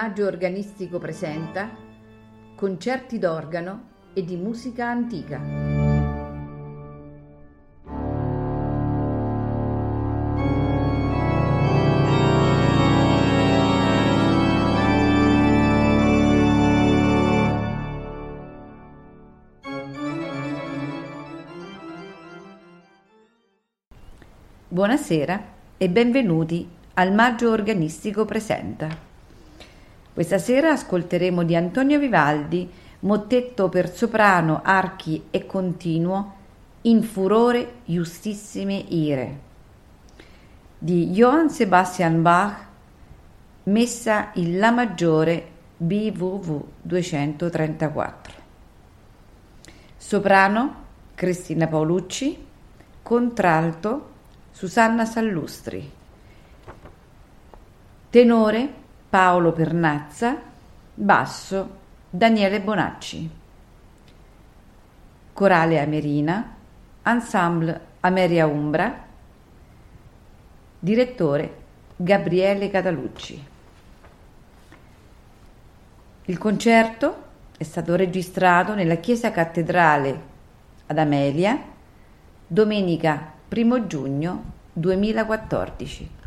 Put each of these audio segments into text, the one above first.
Maggio Organistico presenta concerti d'organo e di musica antica. Buonasera e benvenuti al Maggio Organistico Presenta. Questa sera ascolteremo di Antonio Vivaldi mottetto per soprano, archi e continuo In furore giustissime ire di Johann Sebastian Bach messa in La maggiore BWV 234. Soprano Cristina Paolucci, contralto Susanna Sallustri. Tenore Paolo Pernazza. Basso Daniele Bonacci. Corale Amerina. Ensemble Ameria Umbra. Direttore Gabriele Catalucci. Il concerto è stato registrato nella chiesa cattedrale ad Amelia domenica 1 giugno 2014.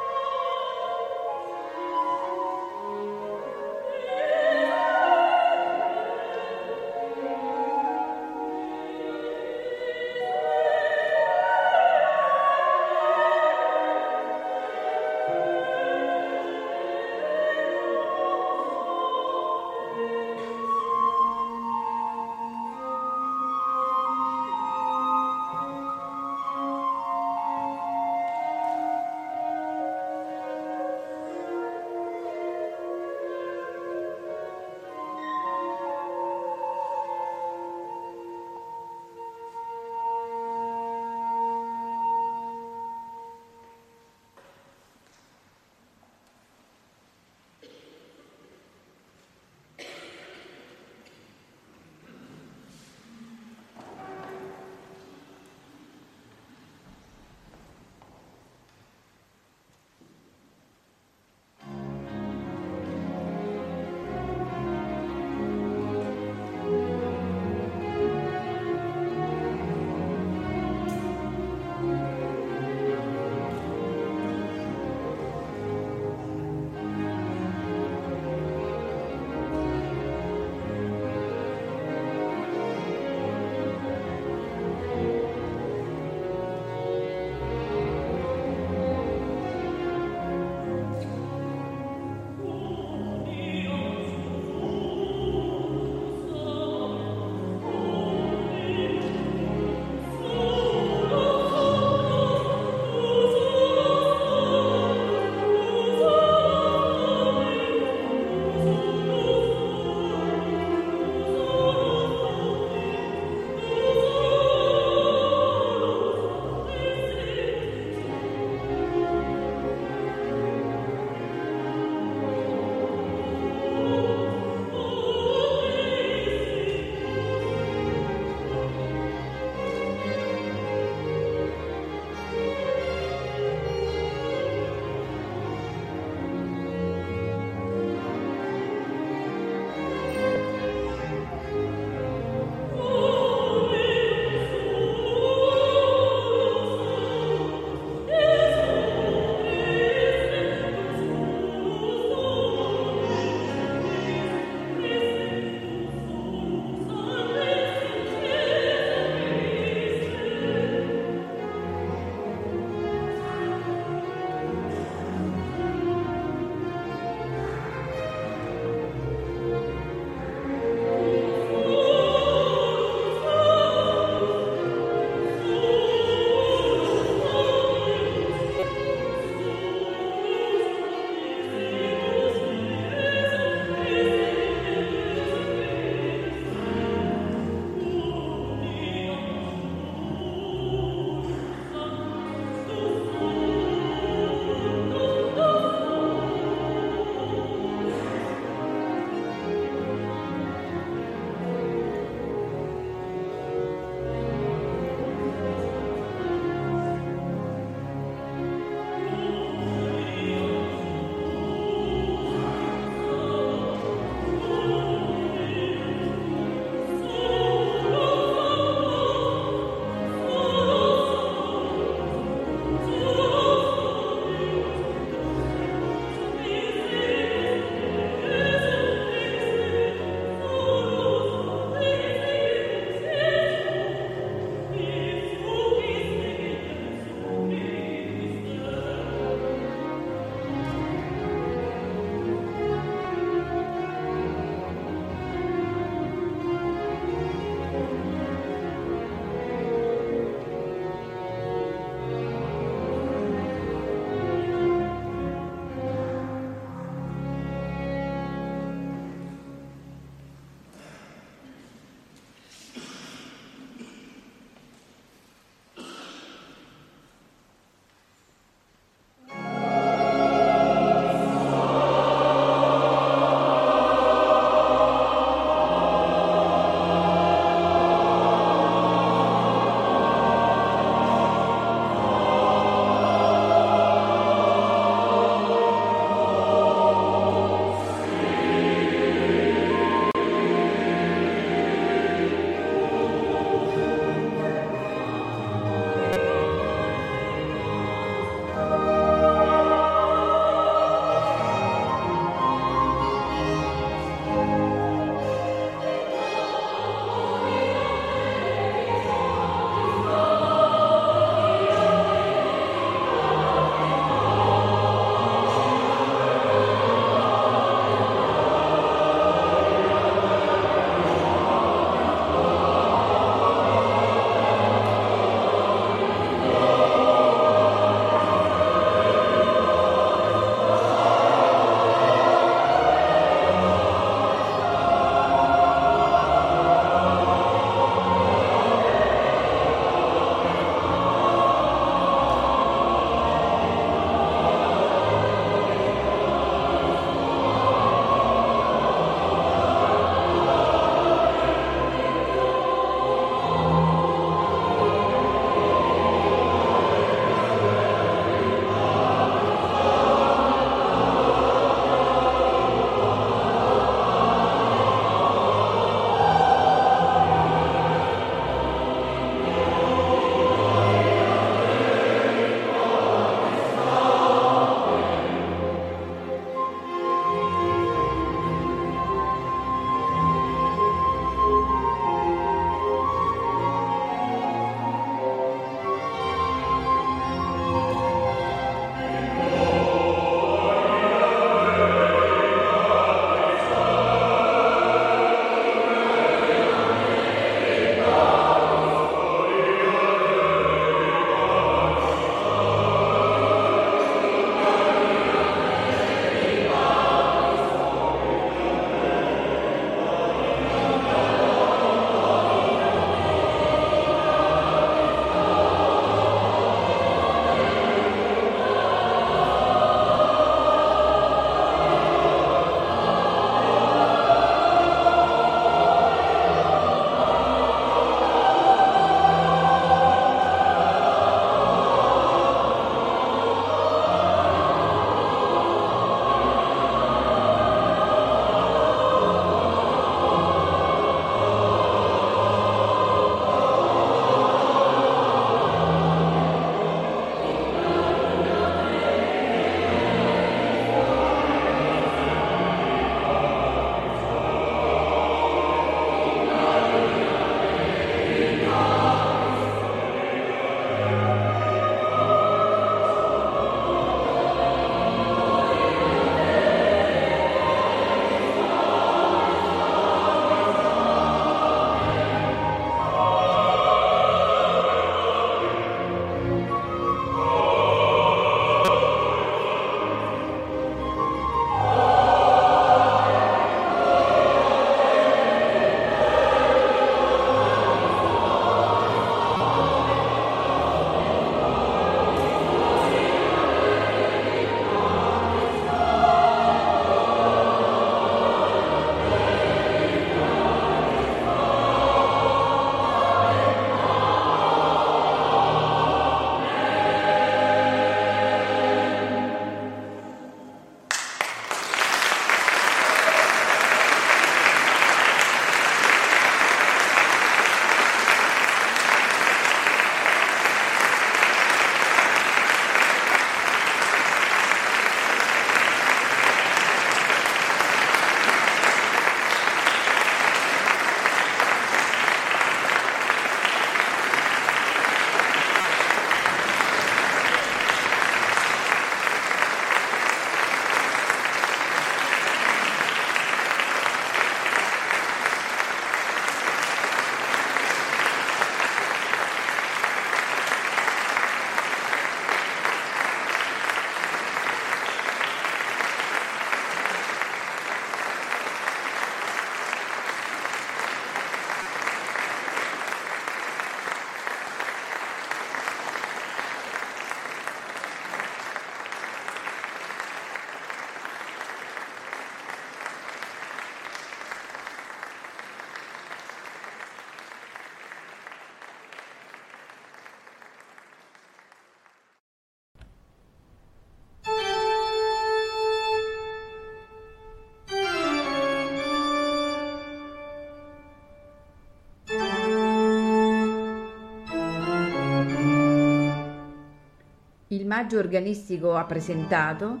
Personaggio organistico ha presentato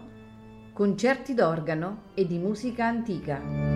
concerti d'organo e di musica antica.